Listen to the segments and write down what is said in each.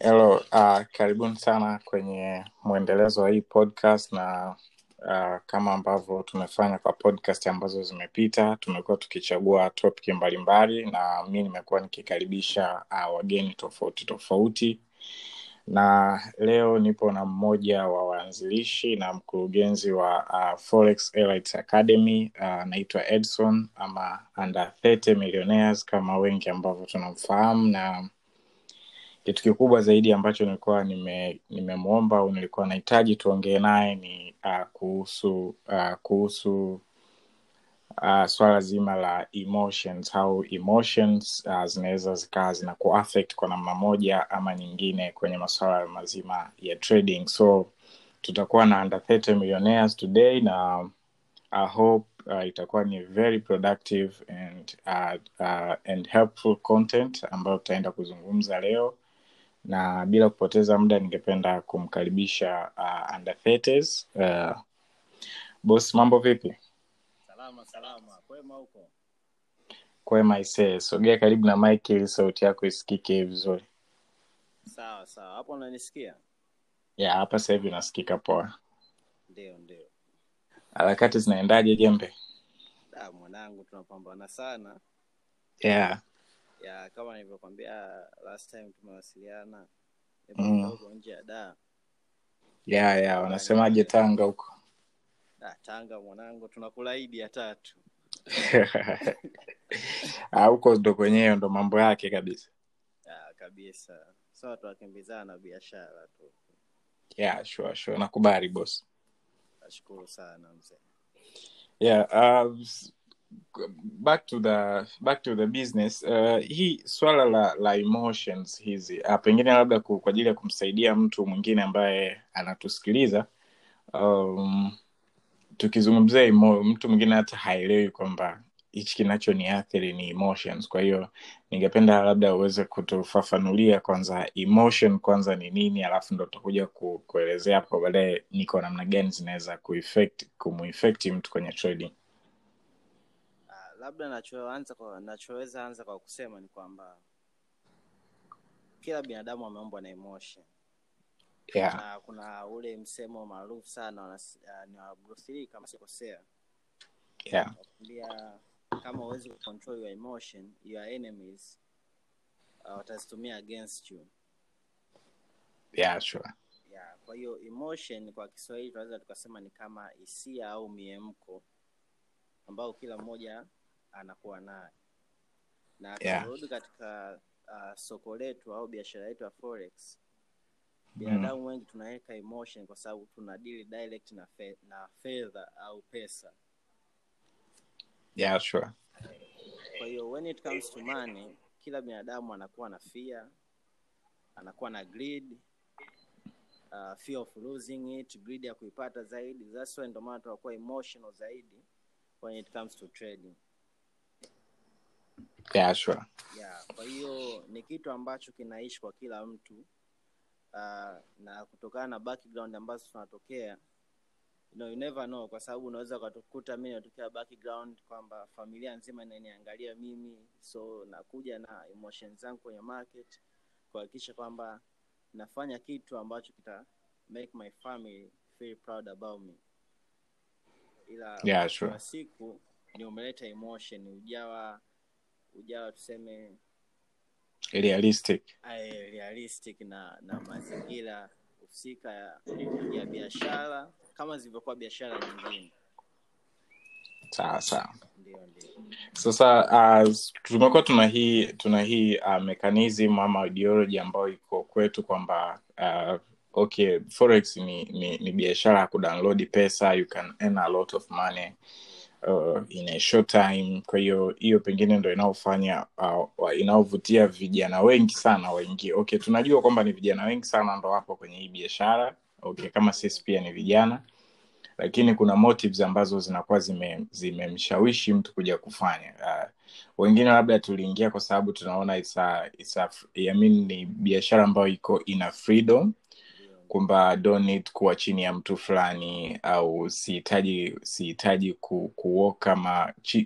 Hello uh, karibuni sana kwenye mwendelezo wa hii podcast na uh, kama ambavyo tumefanya kwa podcast ambazo zimepita, tumekuwa tukichagua topic mbalimbali na mi nimekuwa nikikaribisha uh, wageni tofauti tofauti, na leo nipo na mmoja wa waanzilishi na mkurugenzi wa uh, Forex Elite Academy uh, anaitwa Edson ama Under 30 Millionaires kama wengi ambavyo tunamfahamu. Na kitu kikubwa zaidi ambacho nilikuwa nime nimemwomba au nilikuwa nahitaji tuongee naye ni uh, kuhusu uh, kuhusu uh, swala zima la emotions au emotions uh, zinaweza zikawa zina kuaffect kwa namna moja ama nyingine kwenye masuala mazima ya trading. So tutakuwa na under 30 millionaires today na I hope uh, itakuwa ni very productive and uh, uh, and helpful content ambayo tutaenda kuzungumza leo. Na bila kupoteza muda ningependa kumkaribisha uh, under 30s. Uh, bos mambo vipi Salama salama. Kwema huko? kwema isee sogea karibu na mike ili sauti yako isikike vizuri Sawa sawa. Hapo unanisikia? ya hapa sasa hivi nasikika poa Ndio ndio. harakati zinaendaje jembe Da mwanangu tunapambana sana. yeah. Ya kama nilivyokwambia last time tumewasiliana. Nipo mm. nje ya da. Ya, ya, wanasemaje tanga huko Da Tanga mwanangu tunakula idi ya tatu. Ah, huko ndo kwenyewe ndo mambo yake kabisa ah, kabisa. Sawa tuwakimbizana biashara tu. yeah, sure, sure. nakubali bos Nashukuru sana mzee. yeah, uh, back to the back to the business uh, hii swala la la emotions hizi uh, pengine labda kwa ajili ya kumsaidia mtu mwingine ambaye anatusikiliza um, tukizungumzia emo, mtu mwingine hata haelewi kwamba hichi kinachoniathiri ni emotions kwa hiyo ningependa labda uweze kutufafanulia kwanza emotion kwanza ni nini alafu ndo utakuja ku, kuelezea hapo baadaye ni kwa namna gani zinaweza kueffect mtu kwenye trading uh, labda nachoweza anza kwa kusema ni kwamba kila binadamu ameumbwa na emotion. Yeah. Na kuna ule msemo maarufu sana ah, ni wa Bruce Lee kama sikosea. Yeah. Kama huwezi control your emotion your enemies uh, watazitumia against you. Yeah sure. Yeah. kwa hiyo emotion kwa kiswahili tunaweza tukasema ni kama hisia au miemko ambao kila mmoja anakuwa nayo. Na yeah. katika uh, soko letu au biashara yetu ya forex mm. binadamu wengi tunaweka emotion kwa sababu tuna deal direct na fe, na fedha au pesa. Yeah sure. Kwa hiyo when it comes to money kila binadamu anakuwa na fear anakuwa na greed uh, fear of losing it greed ya kuipata zaidi. That's why ndio maana tunakuwa emotional zaidi when it comes to trading. Yeah sure. Yeah kwa hiyo ni kitu ambacho kinaishi kwa kila mtu uh, na kutokana na background ambazo tunatokea you know, you never know kwa sababu unaweza ukakuta mi natokea background kwamba familia nzima inaniangalia mimi so nakuja na emotions zangu kwenye market kuhakikisha kwamba nafanya kitu ambacho kita make my family feel proud about me. Ila yeah sure. siku ni umeleta emotion ujawa ujawa tuseme realistic. Eh, realistic na na mazingira husika ya, ya biashara kama zilivyokuwa biashara nyingine. Sawa sasa uh, tumekuwa tuna hii tuna hii uh, mechanism ama ideology ambayo iko kwetu kwamba uh, okay forex ni, ni, ni biashara ya kudownload pesa you can earn a lot of money uh, in a short time kwa hiyo hiyo pengine ndo inaofanya uh, inaovutia vijana wengi sana waingie okay tunajua kwamba ni vijana wengi sana ndo wapo kwenye hii biashara. Okay kama sisi pia ni vijana. Lakini kuna motives ambazo zinakuwa zime- zimemshawishi mtu kuja kufanya. Uh, wengine labda tuliingia kwa sababu tunaona isa, isa, I mean, ni biashara ambayo iko ina freedom kwamba don't need kuwa chini ya mtu fulani au sihitaji sihitaji ku,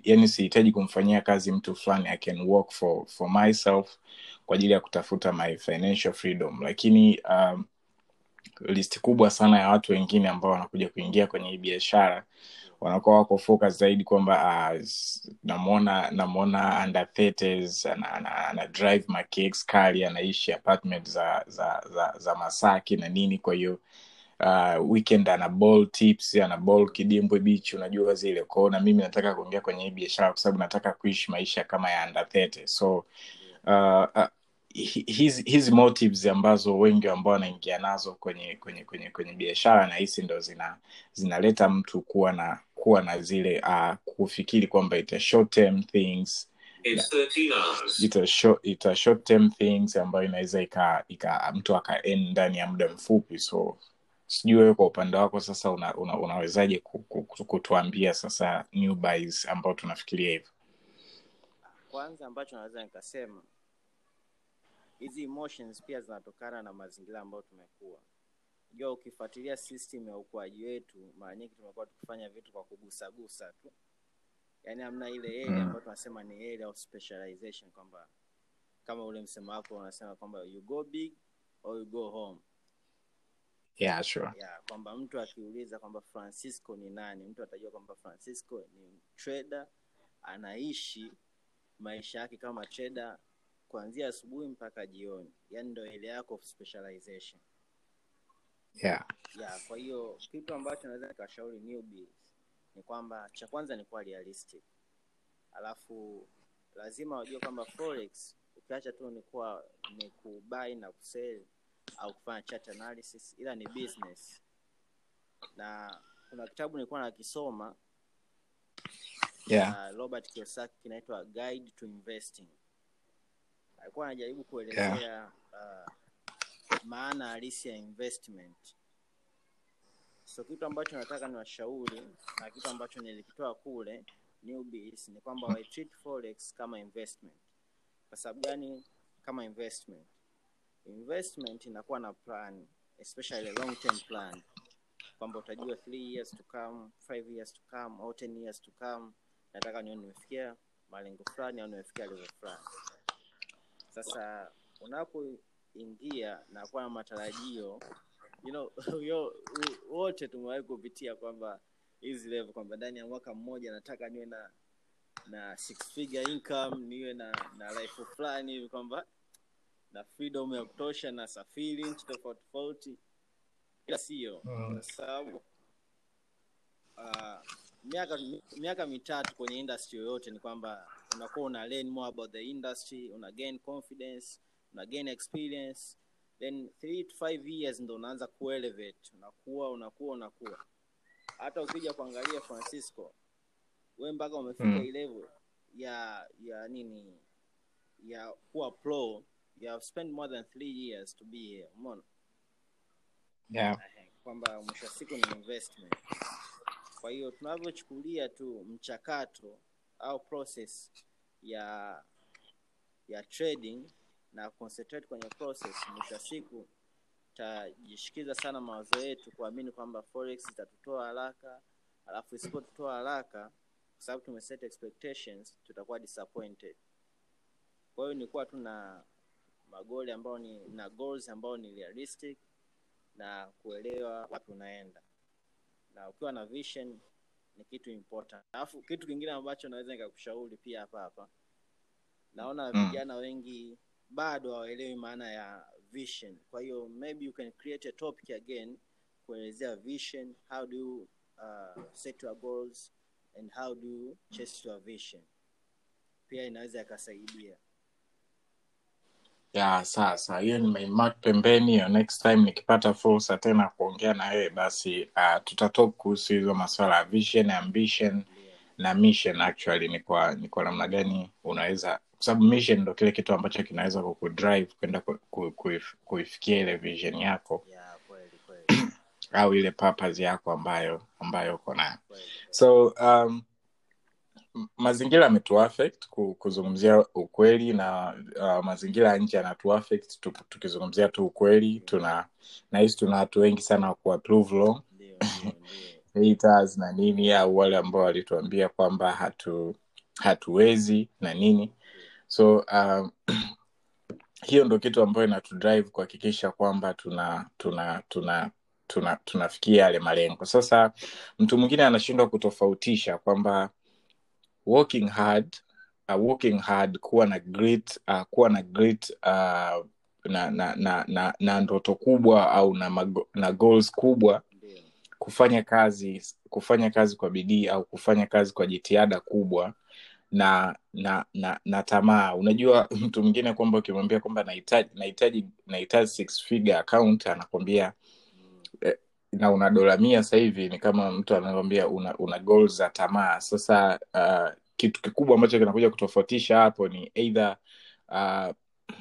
yani sihitaji kumfanyia kazi mtu fulani i can work for, for myself kwa ajili ya kutafuta my financial freedom. Lakini um, listi kubwa sana ya watu wengine ambao wanakuja kuingia kwenye hii biashara. Wanakuwa wako focus zaidi kwamba uh, namwona namwona under 30s ana, drive makes kali anaishi apartment za za za, za masaki na nini. Kwa hiyo uh, weekend ana ball tips ana ball kidimbwe bichi unajua zile. Kwao na mimi nataka kuingia kwenye hii biashara kwa sababu nataka kuishi maisha kama ya under 30 so uh, uh, hizi hizi motives ambazo wengi ambao wanaingia nazo kwenye kwenye kwenye kwenye biashara na hisi ndo zina zinaleta mtu kuwa na kuwa na zile uh, kufikiri kwamba ita short term things. It's 13 hours. ita short, ita short term things ambayo inaweza ika, ika mtu akaend ndani ya muda mfupi. So sijui wewe kwa upande wako sasa una, una, unawezaje ku- ku- ku- kutuambia sasa new buys ambao tunafikiria hivyo? Kwanza ambacho naweza nikasema hizi emotions pia zinatokana na mazingira ambayo tumekuwa. Jua ukifuatilia system ya ukuaji wetu mara nyingi tumekuwa tukifanya vitu kwa kugusagusa tu. Yaani hamna ile area Mm. ambayo tunasema ni area of specialization kwamba kama ule msemo wako unasema kwamba you go big or you go home. Yeah sure. Yeah, kwamba mtu akiuliza kwamba francisco ni nani mtu atajua kwamba francisco ni trader anaishi maisha yake kama trader kuanzia asubuhi mpaka jioni. Yani ndo ile yako of specialization. Yeah. Yeah, kwa hiyo kitu ambacho naweza nikashauri newbies ni kwamba cha kwanza ni kuwa realistic. Alafu lazima wajue kwamba forex ukiacha tu ni kuwa ni kubai na kusell au kufanya chart analysis ila ni business. Na kuna kitabu nilikuwa nakisoma yeah. uh, robert kiyosaki kinaitwa guide to investing alikuwa anajaribu kuelezea uh, maana halisi ya investment. So kitu ambacho nataka ni washauri na kitu ambacho nilikitoa kule newbies ni kwamba wa treat forex kama investment. Kwa sababu gani kama investment? Investment inakuwa na plan especially long term plan. Kwamba utajua three years to come five years to come au ten years to come. Nataka nione nimefikia malengo fulani au nimefikia level fulani sasa unapoingia na kuwa na matarajio you know, yo, wote tumewahi kupitia kwamba hizi level kwamba ndani ya mwaka mmoja nataka niwe na na six figure income niwe na na life fulani hivi kwamba na freedom ya kutosha na safiri nchi tofauti tofauti ila sio Mm. sababu uh, miaka miaka mitatu kwenye industry yoyote ni kwamba unakuwa una learn more about the industry una gain confidence una gain experience then three to five years ndo unaanza kuelevate unakuwa unakuwa unakuwa. Hata ukija kuangalia francisco we mpaka umefika Mm. level ya ya nini ya kuwa pro you have spent more than three years to be here umeona? Yeah. Kwamba mwisho wa siku ni investment. Kwa hiyo tunavyochukulia tu mchakato au process ya ya trading na concentrate kwenye process mwisho wa siku tajishikiza sana mawazo yetu kuamini kwamba forex itatutoa haraka alafu isipotutoa haraka kwa sababu tumeset expectations tutakuwa disappointed. Kwa hiyo nilikuwa tu na magoli ambayo ni na goals ambayo ni realistic na kuelewa wapi unaenda. Na ukiwa na vision ni kitu important. Alafu kitu kingine ambacho naweza nikakushauri pia hapa hapa. Naona Mm. vijana wengi bado hawaelewi maana ya vision. Kwa hiyo maybe you can create a topic again kuelezea vision how do you uh, set your goals and how do you chase your vision. Pia inaweza ikasaidia ya sasa hiyo nimeimark pembeni hiyo next time nikipata fursa tena kuongea na wewe basi uh, tutatok kuhusu hizo maswala ya vision ambition na mission actually ni kwa ni kwa namna gani unaweza kwa sababu mission ndo kile kitu ambacho kinaweza kukudrive kwenda ku- ku- kuif- kuifikia ile vision yako yeah au ile purpose yako ambayo ambayo uko nayo. So um, mazingira yametu kuzungumzia ukweli na uh, mazingira ya nje yanatu tu- tukizungumzia tu ukweli tuna nahisi tuna watu wengi sana wa kuapprove law. Haters na nini au wale ambao walituambia kwamba hatu hatuwezi na nini. So uh, hiyo ndo kitu ambayo inatudrive kuhakikisha kwamba tuna tuna tuna tuna tunafikia yale malengo. Sasa mtu mwingine anashindwa kutofautisha kwamba working hard uh, working hard kuwa na great uh, kuwa na great uh, na, na, na, na, na ndoto kubwa au na, na goals kubwa. Kufanya kazi kufanya kazi kwa bidii au kufanya kazi kwa jitihada kubwa na na na, na tamaa. Unajua mtu mwingine kwamba ukimwambia kwamba nahitaji nahitaji nahitaji six figure account anakwambia na una dola mia sasa ni kama mtu anakwambia una, una goals za tamaa. Sasa uh, kitu kikubwa ambacho kinakuja kutofautisha hapo ni eidha uh,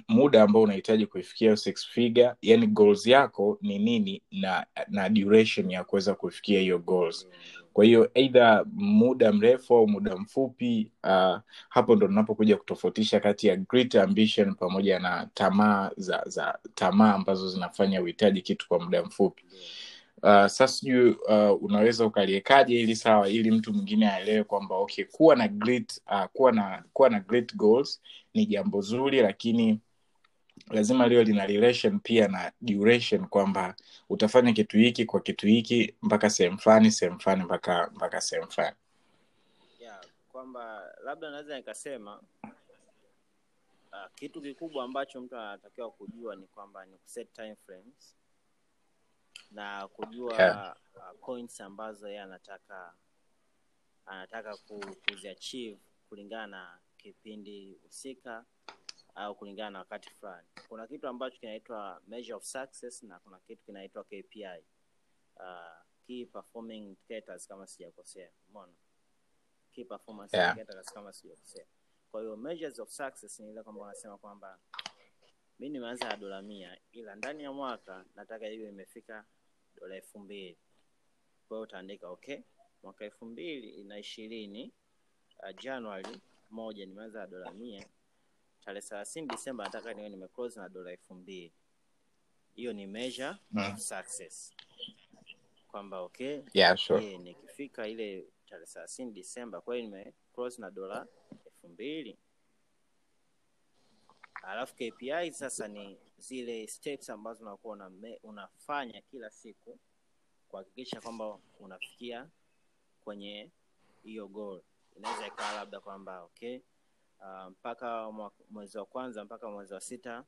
muda ambao unahitaji kuifikia six figure yani goals yako ni nini na na duration ya kuweza kufikia hiyo goals. Kwa hiyo eidha muda mrefu au muda mfupi uh, hapo ndo tunapokuja kutofautisha kati ya great ambition pamoja na tamaa za za tamaa ambazo zinafanya uhitaji kitu kwa muda mfupi. ndio uh, sasa sijui uh, unaweza ukaliekaje ili sawa ili mtu mwingine aelewe kwamba okay kuwa na great uh, kuwa na kuwa na great goals ni jambo zuri lakini lazima liwe lina relation pia na duration kwamba utafanya kitu hiki kwa kitu hiki mpaka sehemu fulani sehemu fulani mpaka mpaka sehemu fulani. Yeah, kwamba labda naweza nikasema uh, kitu kikubwa ambacho mtu anatakiwa kujua ni kwamba ni time frames na kujua Yeah. uh, points ambazo yeye anataka anataka ku- kuziachieve kulingana na kipindi husika au kulingana na wakati fulani. Kuna kitu ambacho kinaitwa measure of success na kuna kitu kinaitwa kpi uh, key performing indicators kama sijakosea. Umeona? Key performance Yeah. indicators kama sijakosea. Kwa hiyo measures of success ni ile kwamba wanasema kwamba mi nimeanza na dola mia ila ndani ya mwaka nataka hiyo imefika dola elfu mbili. Kwa hiyo utaandika okay mwaka elfu mbili na ishirini uh, januari moja nimeanza na dola mia. Tarehe thelathini disemba nataka niwe nimeclose na dola elfu mbili. Hiyo ni measure Mm. of success. Kwamba okay yeah sure. E, nikifika ile tarehe thelathini disemba nime close na dola elfu mbili. Alafu kpi sasa ni zile steps ambazo unakuwa unafanya kila siku kuhakikisha kwamba unafikia kwenye hiyo goal. Inaweza ikawa labda kwamba okay uh, mpaka mwezi wa kwanza mpaka mwezi wa sita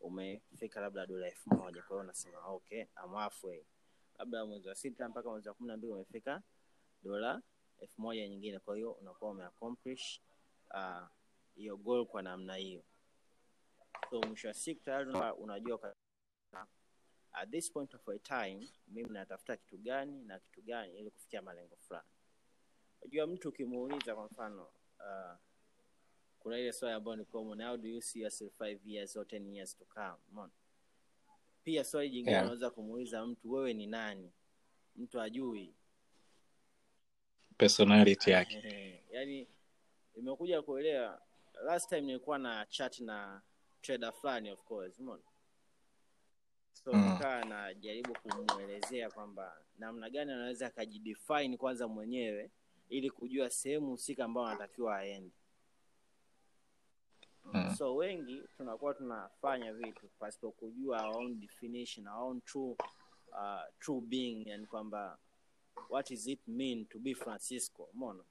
umefika labda dola elfu moja. Kwa hiyo unasema okay I'm labda mwezi wa sita mpaka mwezi wa kumi na mbili umefika dola elfu moja nyingine. Kwa hiyo unakuwa umeaccomplish hiyo hiyo goal kwa namna hiyo so mwisho wa siku tayari una- unajua at this point of a time mimi natafuta kitu gani na kitu gani ili kufikia malengo fulani. Unajua mtu ukimuuliza kwa mfano uh, kuna ile swali ambayo ni common how do you see yourself 5 years or 10 years to come? Umeona? Pia swali jingine Yeah. unaweza kumuuliza mtu wewe ni nani? Mtu ajui personality yake. Yani imekuja kuelewa last time nilikuwa na chat na trader fulani of course umeona so Mm. nikaa najaribu kumwelezea kwamba namna gani anaweza akajidefine kwanza mwenyewe ili kujua sehemu husika ambayo anatakiwa aende Mm. so wengi tunakuwa tunafanya vitu pasipo kujua our own definition our own true, uh, true being yani kwamba what is it mean to be francisco umeona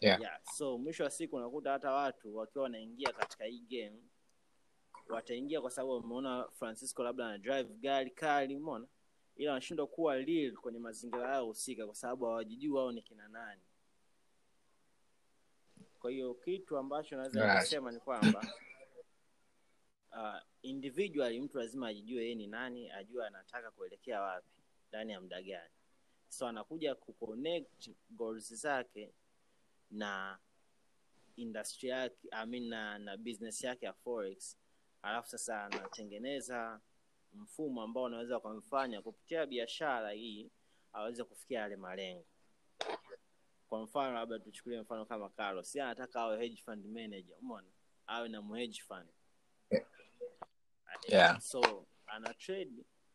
yeah. yeah. so mwisho wa siku unakuta hata watu wakiwa wanaingia katika hii game wataingia kwa sababu wameona francisco labda ana drive gari kali umeona ila wanashindwa kuwa real kwenye mazingira yao husika kwa sababu hawajijui wao ni kina nani kwa hiyo kitu ambacho naweza Right. ni kwamba uh, individually mtu lazima ajijue yeye ni nani ajue anataka kuelekea wapi ndani ya muda gani so anakuja kuconnect goals zake na industry yake I mean na, na business yake ya forex. Alafu sasa anatengeneza mfumo ambao unaweza ukamfanya kupitia biashara hii aweze kufikia yale malengo. Kwa mfano labda tuchukulie mfano kama Carlos. Yeye anataka awe hedge fund manager umeona? Awe na hedge fund. Yeah. so ana trade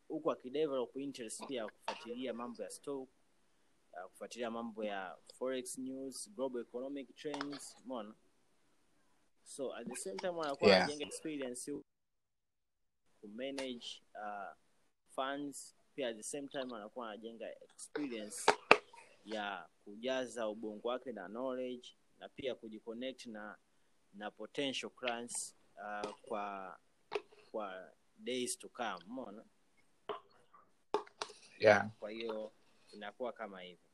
huku akidevelop interest pia ya kufuatilia mambo ya stock uh, kufuatilia mambo ya forex news global economic trends umeona so at the same time anakuwa Yeah. anajenga experience kumanage uh, funds pia at the same time anakuwa anajenga experience ya kujaza ubongo wake na knowledge na pia kujiconnect na na potential clients uh, kwa kwa days to come umeona Yeah. kwa hiyo inakuwa kama hivyo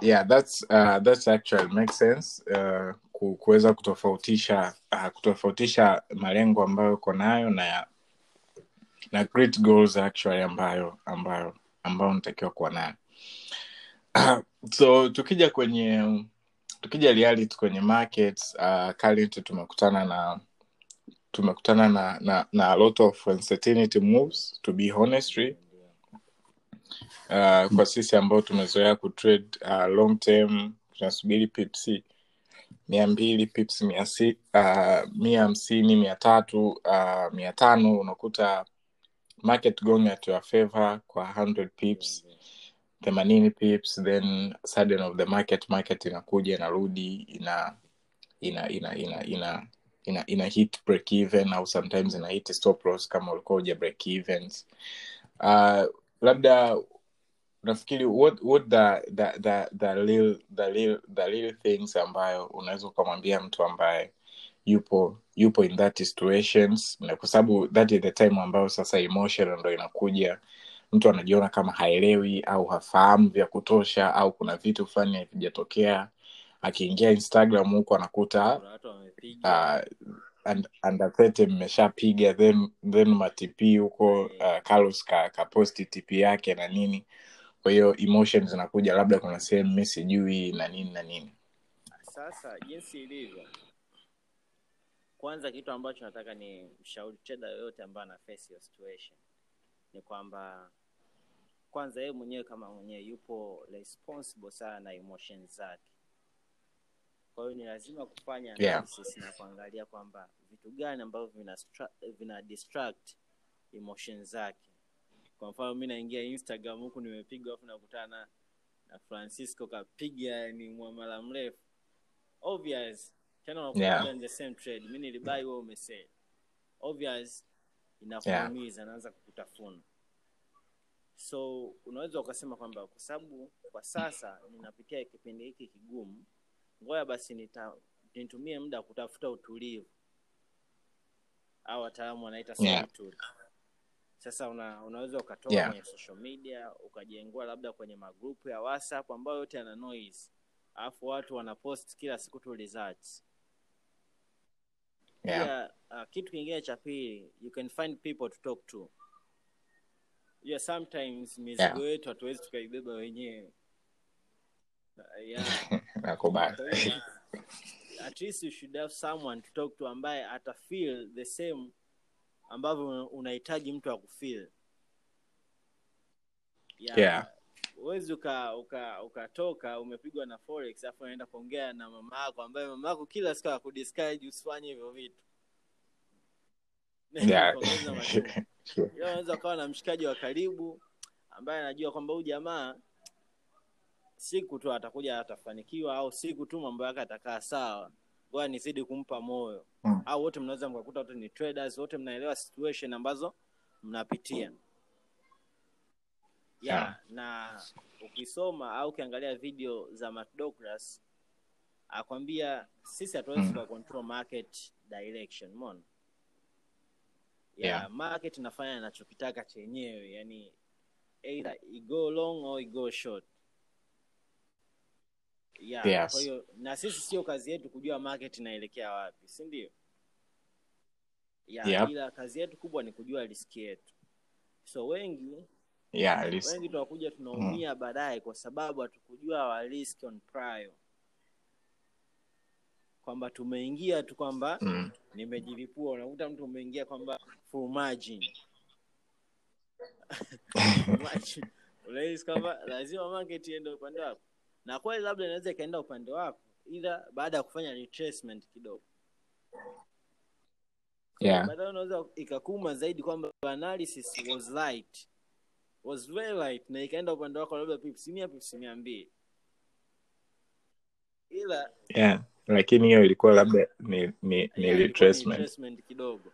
yeah that's uh, that's actually makes sense uh, kuweza kutofautisha uh, kutofautisha malengo ambayo uko nayo na na great goals actually ambayo ambayo ambayo unatakiwa kuwa nayo so tukija kwenye tukija reality kwenye markets uh, currently tumekutana na tumekutana na, na na a lot of uncertainty moves to be honest Ndio. Uh, kwa sisi ambao tumezoea kutrade uh, long term tunasubiri pips mia mbili pips mia uh, hamsini mia tatu uh, mia tano. Unakuta market going at your favor kwa 100 pips themanini pips then sudden of the market market inakuja inarudi ina ina ina ina ina ina, ina hit break even au sometimes ina hit stop loss kama ulikuwa uja break evens uh, labda nafikiri what what the the the the real the real the real things ambayo unaweza ukamwambia mtu ambaye yupo yupo in that situations na kwa sababu that is the time ambayo sasa emotion ndo inakuja. Mtu anajiona kama haelewi au hafahamu vya kutosha au kuna vitu fulani havijatokea. Akiingia instagram huko anakuta uh, under 30 mmeshapiga then then matp huko uh, carlos ka, kaposti tp yake na nini. Kwa hiyo emotion zinakuja labda kuna sehemu mi sijui na nini na nini. Sasa jinsi ilivyo. Kwanza kitu ambacho nataka ni mshauri cheda yoyote ambaye ana face hiyo situation. Ni kwamba kwanza yeye mwenyewe kama mwenyewe yupo responsible sana na emotions zake kwa hiyo ni lazima kufanya Yeah. na kuangalia kwamba vitu gani ambavyo vina, vina distract emotion zake. Kwa mfano mi naingia instagram huku nimepigwa afu nakutana na francisco kapiga ni mwamala mrefu. Obvious tena unakuwa Yeah. the same trade. Mi nilibai wewe umesell. Obvious inakuumiza naanza kukutafuna. So unaweza ukasema kwamba kwa sababu kwa sasa ninapitia kipindi hiki kigumu ngoja basi nita, nitumie muda kutafuta utulivu au wataalamu wanaita Yeah. solitude sasa una, unaweza ukatoka Yeah. kwenye social media ukajengua labda kwenye magrupu ya whatsapp ambayo yote yana noise alafu watu wanapost kila siku tu results yeah. pia uh, kitu kingine cha pili you can find people to talk to yeah, sometimes mizigo Yeah. yetu hatuwezi tukaibeba wenyewe yeah. Nakubali at least you should have someone to talk to ambaye ata feel the same ambavyo unahitaji mtu akufeel yeah. Yeah. huwezi uka uka ukatoka umepigwa na forex afu unaenda kuongea na mama yako ambaye mama yako kila siku akudiscourage usifanye hivyo vitu yeah. Unaweza ukawa na mshikaji wa karibu ambaye anajua kwamba huu jamaa siku tu atakuja atafanikiwa au siku tu mambo yake atakaa sawa ngoja nizidi kumpa moyo Mm. au wote mnaweza mkakuta wote ni traders wote mnaelewa situation ambazo mnapitia yeah, Yeah. na ukisoma au ukiangalia video za Mark Douglas akwambia sisi hatuwezi Mm. control market direction umeona yeah, Yeah. market inafanya inachokitaka chenyewe yani either igo long or igo short yeah, Yes. kwa hiyo na sisi sio kazi yetu kujua market inaelekea wapi si ndio yeah, Yep. ila kazi yetu kubwa ni kujua riski yetu so wengi yeah, wengi tunakuja tunaumia baadaye kwa sababu hatukujua wa risk on prior kwamba tumeingia tu kwamba Mm. nimejilipua unakuta mtu umeingia kwamba full margin Margin. unahisi kwamba lazima market iende upande wako na kweli labda inaweza ikaenda upande wako ila baada ya kufanya retracement kidogo. Yeah. Baadaye unaweza ikakuma zaidi kwamba analysis was light. Was very light na ikaenda upande wako labda pips mia mbili. Ila yeah lakini hiyo ilikuwa labda ni ni, ni retracement. kidogo.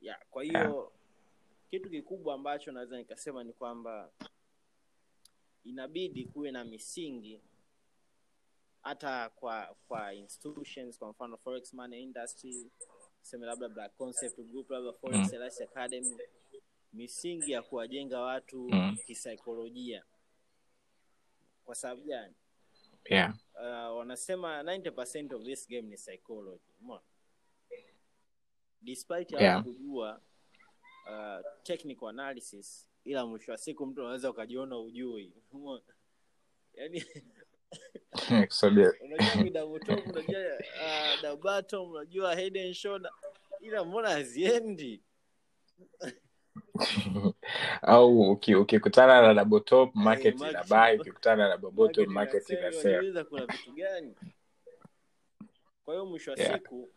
Yeah kwa hiyo kitu kikubwa ambacho naweza nikasema ni kwamba inabidi kuwe na misingi hata kwa kwa institutions kwa mfano forex money industry seme labda black concept group labda forex Mm. Elite academy misingi ya kuwajenga watu Mm. kisaikolojia kwa sababu gani yeah uh, wanasema 90% of this game ni psychology umeona despite ya Yeah. kujua uh, technical analysis ila mwisho wa siku mtu anaweza ukajiona ujui yani unajua mi unajua uh, double unajua head and shoulder. Ila mbona haziendi? Au ukikutana na double top market market- ina ukikutana na Market ina sell kuna vitu gani? Kwa hiyo mwisho wa Yeah. siku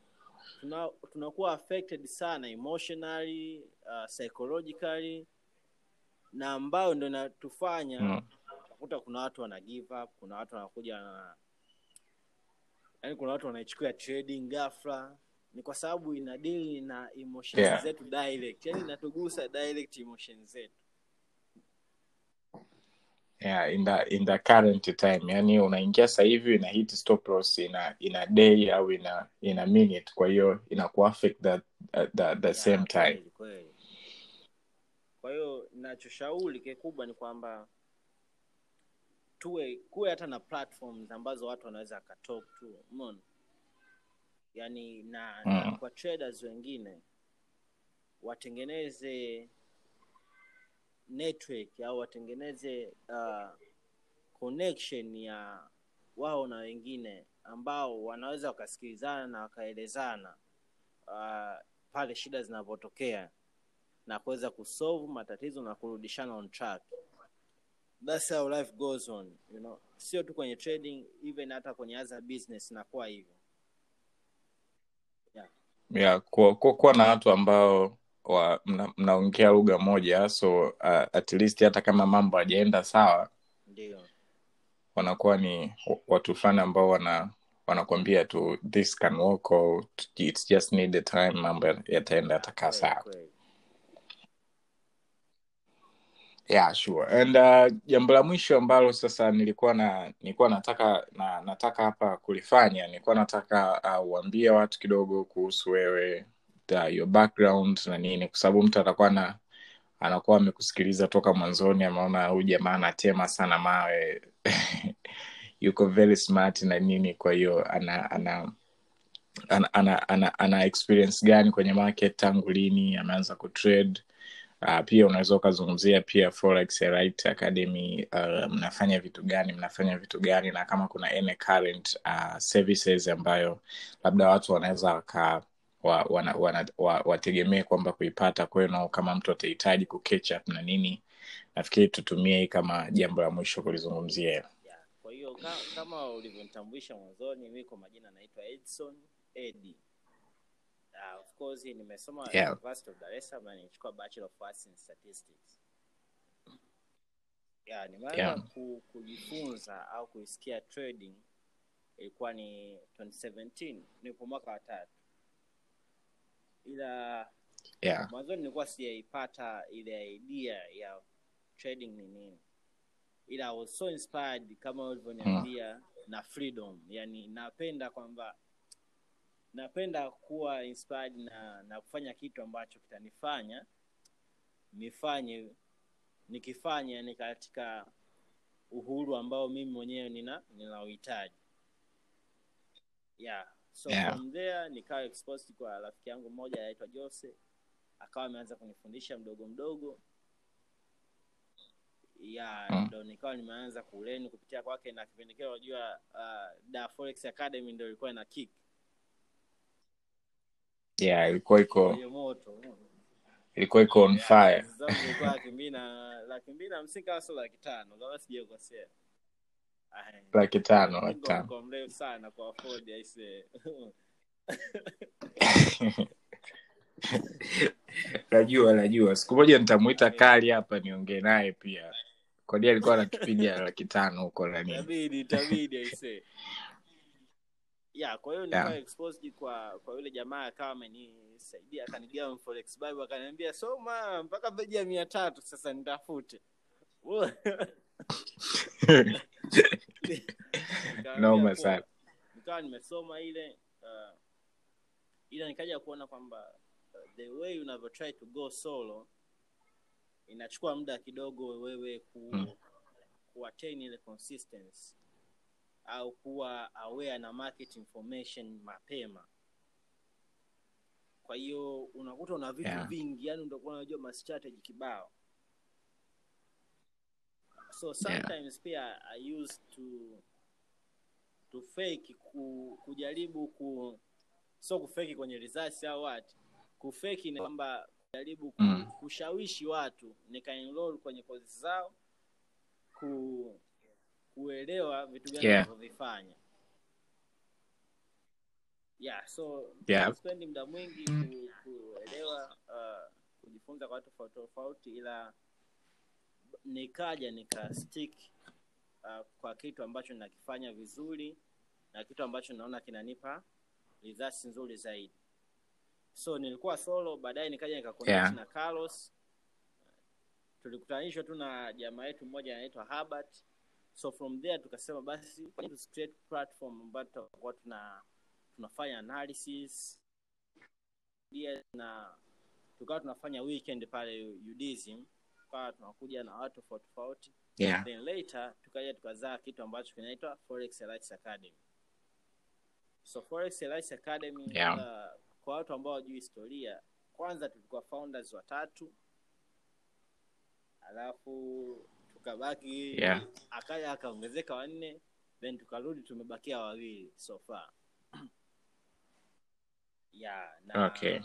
tuna- tunakuwa affected sana emotionally uh, psychologically na ambayo ndo inatufanya Mm. kuna watu wana give up kuna watu wanakuja na yani kuna watu wanaichukua trading ghafla ni kwa sababu inadili na emotions Yeah. zetu direct yani inatugusa direct emotions zetu yeah, in the, in the current time yani unaingia sasa hivi ina hit stop loss ina ina day au ina ina minute kwa hiyo ina kuaffect that uh, the, the Yeah, same time kweli, kweli. Kwa hiyo nachoshauri kikubwa ni kwamba tuwe kuwe hata na platforms ambazo watu wanaweza akatalk tu, umeona yani na, Mm. na kwa traders wengine watengeneze network au watengeneze uh, connection ya wao na wengine ambao wanaweza wakasikilizana na wakaelezana uh, pale shida zinapotokea na kuweza kusolve matatizo na kurudishana on track. That's how life goes on you know. Sio tu kwenye trading even hata kwenye other business nakuwa hivyo. Yeah, kuwa, kuwa, kuwa na watu ambao wa, mna, mnaongea lugha moja so uh, at least hata kama mambo hajaenda sawa ndio. wanakuwa ni watu fulani ambao wana wanakwambia tu this can work or it's just need the time mambo yataenda yatakaa sawa kweli. Yeah sure. And uh, jambo la mwisho ambalo sasa nilikuwa na nilikuwa nataka na nataka hapa kulifanya nilikuwa nataka uh, uambie watu kidogo kuhusu wewe the, your background na nini kwa sababu mtu atakuwa na anakuwa amekusikiliza toka mwanzoni ameona huyu jamaa anatema sana mawe yuko very smart na nini kwa hiyo ana ana ana, ana, ana, ana experience gani kwenye market tangu lini ameanza kutrade uh, pia unaweza ukazungumzia pia forex Elite academy uh, mnafanya vitu gani mnafanya vitu gani na kama kuna any current uh, services ambayo labda watu wanaweza waka wa, wana, wana, wa, kwamba kuipata kwenu kama mtu atahitaji ku na nini nafikiri tutumie hii kama jambo la mwisho kulizungumzia hilo. kwa hiyo kama ulivyonitambulisha mwanzoni mi kwa majina naitwa edson edi uh, of course nimesoma Yeah. University of Dar es Salaam na nilichukua Bachelor of Arts in Statistics. Yeah, nimeanza Yeah. ku, kujifunza au kuisikia trading ilikuwa ni 2017 nipo mwaka wa tatu, ila yeah. mwanzoni nilikuwa sijaipata ile idea ya trading ni nini, ila I was so inspired kama ulivyoniambia na freedom, yani napenda kwamba napenda kuwa inspired na na kufanya kitu ambacho kitanifanya nifanye nikifanya ni katika uhuru ambao mimi mwenyewe nina ninauhitaji yeah so Yeah. from there nikawa exposed kwa rafiki yangu mmoja anaitwa Jose akawa ameanza kunifundisha mdogo mdogo ya Mm. ndo nikawa nimeanza kuleni kupitia kwake na kipindi kile unajua uh, da forex academy ndo ilikuwa ina kick yeah ilikuwa iko ilikuwa iko on fire. laki mbili na laki mbili na hamsini kama sio laki tano. Kama sijakosea. Laki tano laki tano. mrefu sana kwa afford aise najua najua. Siku moja nitamwita kali hapa niongee naye pia. Kwani alikuwa anatupiga laki tano huko na ya kwa hiyo Yeah. exposed kwa kwa yule jamaa akawa amenisaidia akanigia forex bible akaniambia soma mpaka peji ya mia tatu sasa nitafute noma sana nikawa nimesoma ile uh, ila nikaja kuona kwamba uh, the way unavyo try to go solo inachukua muda kidogo wewe ku, Mm. kuattain ile consistency au kuwa aware na market information mapema kwa hiyo unakuta una vitu Yeah. vingi yani utakuwa unajua mastrategy kibao so sometimes pia i used to to fake ku, kujaribu ku so kufeki kwenye results au what kufeki ni kwamba kujaribu ku, Mm. kushawishi watu nika enroll kwenye kozi zao ku kuelewa vitu gani Yeah. wanavyovifanya yeah so Yeah. spendi muda mwingi ku, kuelewa uh, kujifunza kwa watu tofauti tofauti ila nikaja nikastik uh, kwa kitu ambacho nakifanya vizuri na kitu ambacho naona kinanipa results nzuri zaidi so nilikuwa solo baadaye nikaja nikaconnect Yeah. na carlos tulikutanishwa tu na jamaa yetu mmoja anaitwa Herbert so from there tukasema basi create platform ambayo tutakuwa tuna tunafanya analysis na tukawa tunafanya weekend pale udism tukawa tunakuja na watu tofauti tofauti yeah. then later tukaja tukazaa kitu ambacho kinaitwa forex Elites academy so forex Elites academy Yeah. uh, kwa watu ambao wajui historia kwanza tulikuwa founders watatu alafu tukabaki Yeah. akaja akaongezeka wanne then tukarudi tumebakia wawili so far yeah, na okay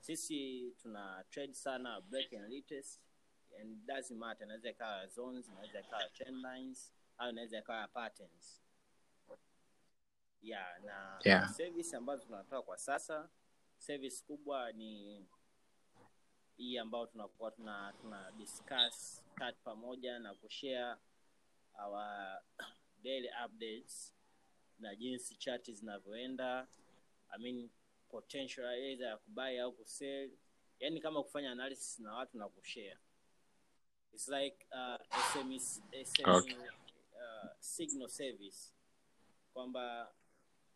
sisi tuna trade sana break and latest and doesn't matter inaweza ikawa zones inaweza ikawa trend lines au inaweza ikawa patterns yeah na Yeah. service ambazo tunatoa kwa sasa service kubwa ni hii ambayo tunakuwa tuna tuna discuss kat pamoja na kushare our daily updates na jinsi chati zinavyoenda. I mean potential either ya kubai au kusell. Yani kama kufanya analysis na watu na kushare. It's like uh, SMS, SMS, Okay. uh, signal service. Kwamba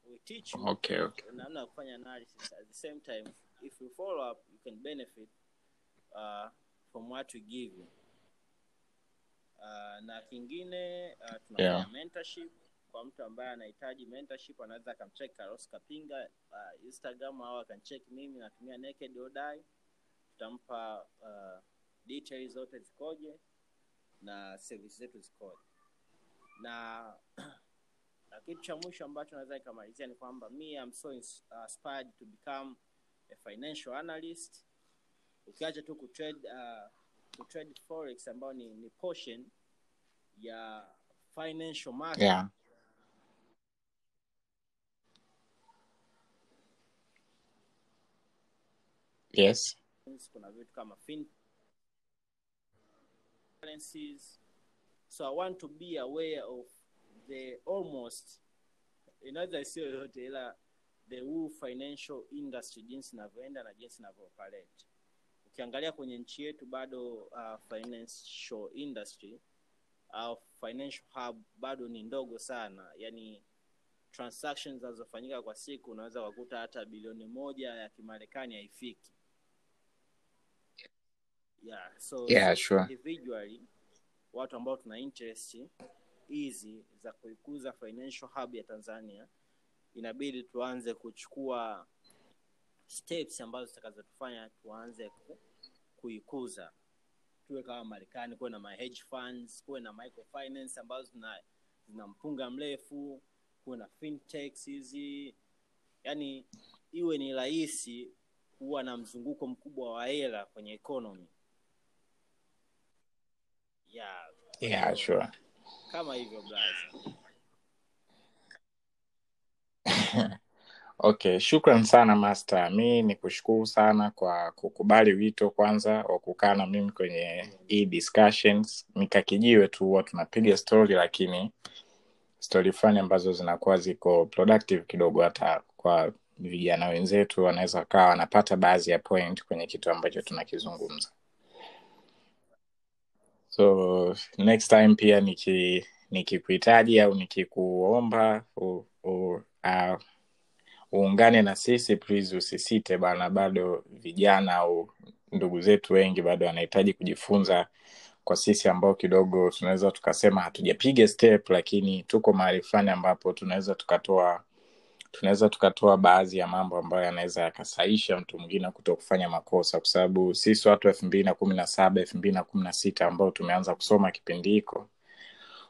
we teach you okay okay. namna ya kufanya analysis. At the same time if you follow up you can benefit uh, from what we give you. Uh, na kingine uh, tunafanya Yeah. mentorship. Kwa mtu ambaye anahitaji mentorship anaweza akamcheck Carlos Kapinga uh, Instagram au akancheck mimi natumia Naked Odai, tutampa uh, details zote zikoje na service zetu zikoje. Na na kitu cha mwisho ambacho naweza ikamalizia ni kwamba mi am so ins- uh, inspired to become a financial analyst ukiacha tu kutrade uh, kutrade forex ambayo ni, ni portion ya financial market. Yeah. Yes. Kuna vitu kama fin currencies. So i want to be aware of the almost inaweza isiyo yoyote ila the whole financial industry jinsi inavyoenda na jinsi inavyooperate ukiangalia kwenye nchi yetu bado uh, financial industry au financial hub bado ni ndogo sana yani transactions zinazofanyika kwa siku unaweza kukuta hata bilioni moja ya kimarekani haifiki yeah so Yeah, sure. individually watu ambao tuna interest hizi za kuikuza financial hub ya tanzania inabidi tuanze kuchukua steps ambazo zitakazotufanya tuanze ku, kuikuza. Tuwe kama marekani kuwe na ma hedge funds kuwe na microfinance ambazo zina, zina mpunga mrefu kuwe na fintechs hizi. Yani iwe ni rahisi kuwa na mzunguko mkubwa wa hela kwenye economy. Yeah, yeah sure. Kama hivyo blaza okay shukran sana master. Mi ni kushukuru sana kwa kukubali wito kwanza wa kukaa na mimi kwenye hii discussions. Mikakijiwe tu huwa tunapiga story lakini story fulani ambazo zinakuwa ziko productive kidogo hata kwa vijana wenzetu wanaweza wakawa wanapata baadhi ya point kwenye kitu ambacho tunakizungumza. So next time pia niki nikikuhitaji au nikikuomba uh, uungane na sisi please usisite bana bado vijana au ndugu zetu wengi bado wanahitaji kujifunza kwa sisi ambao kidogo tunaweza tukasema hatujapiga step lakini tuko mahali fulani ambapo tunaweza tukatoa tunaweza tukatoa baadhi ya mambo ambayo yanaweza yakasaisha mtu mwingine kuto kufanya makosa kwa sababu sisi watu elfu mbili na kumi na saba elfu mbili na kumi na sita ambao tumeanza kusoma kipindi hiko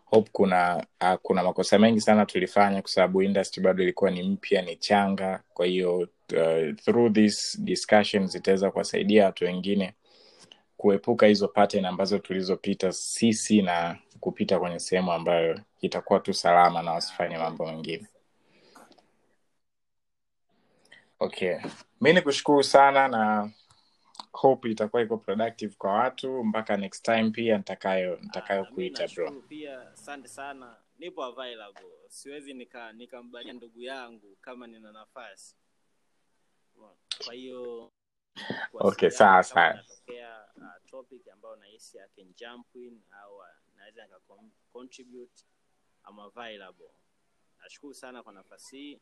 hope kuna uh, kuna makosa mengi sana tulifanya kwa sababu industry bado ilikuwa ni mpya ni changa. Kwa hiyo uh, through this discussion zitaweza kuwasaidia watu wengine kuepuka hizo pattern ambazo tulizopita sisi na kupita kwenye sehemu ambayo itakuwa tu salama na wasifanye mambo mengine. Okay. Mi ni kushukuru sana na hope itakuwa iko productive kwa watu mpaka next time pia nitakayo nitakayo Ah, kuita bro. pia asante sana. Nipo available. Siwezi nika nikambalia ndugu yangu kama nina nafasi. Kwa hiyo okay sawa sawa. uh, topic ambayo nahisi I can jump in au uh, naweza nika contribute am available. Nashukuru sana kwa nafasi hii.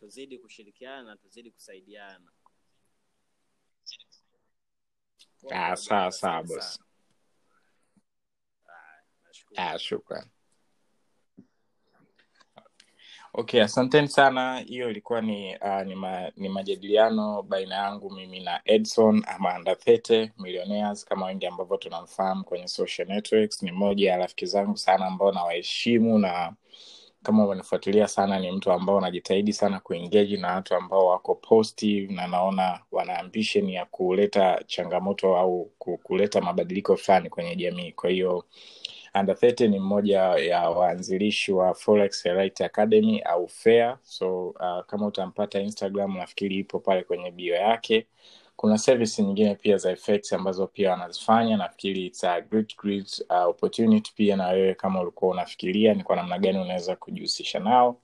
Tuzidi kushirikiana na tuzidi kusaidiana poa ah, sawa sawa ah, shukran okay asanteni sana. Hiyo ilikuwa ni uh, ni, ma, ni majadiliano baina yangu mimi na edson ama andathete millionaires kama wengi ambavyo tunamfahamu kwenye social networks. Ni moja ya rafiki zangu sana ambao nawaheshimu na kama umenifuatilia sana ni mtu ambao anajitahidi sana kuengage na watu ambao wako positive na naona wana ambition ya kuleta changamoto au kuleta mabadiliko fulani kwenye jamii kwa hiyo Under 30 ni mmoja ya waanzilishi wa Forex Elite Academy au FAIR. So uh, kama utampata Instagram nafikiri ipo pale kwenye bio yake. Kuna service nyingine pia za effects ambazo pia wanazifanya. Nafikiri it's a great, great uh, opportunity pia na wewe kama ulikuwa unafikiria ni kwa namna gani unaweza kujihusisha nao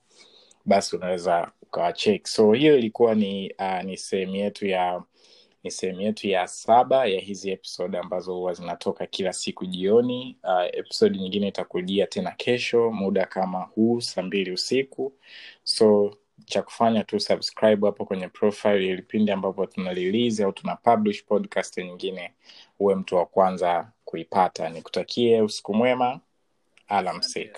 basi unaweza ukawacheck. So hiyo ilikuwa ni uh, ni sehemu yetu ya ni sehemu yetu ya saba ya hizi episode ambazo huwa zinatoka kila siku jioni. Uh, episode nyingine itakujia tena kesho muda kama huu saa mbili usiku. So cha kufanya tu subscribe hapo kwenye profile ili pindi ambapo tuna release au tuna publish podcast nyingine uwe mtu wa kwanza kuipata. Nikutakie usiku mwema, alamsik.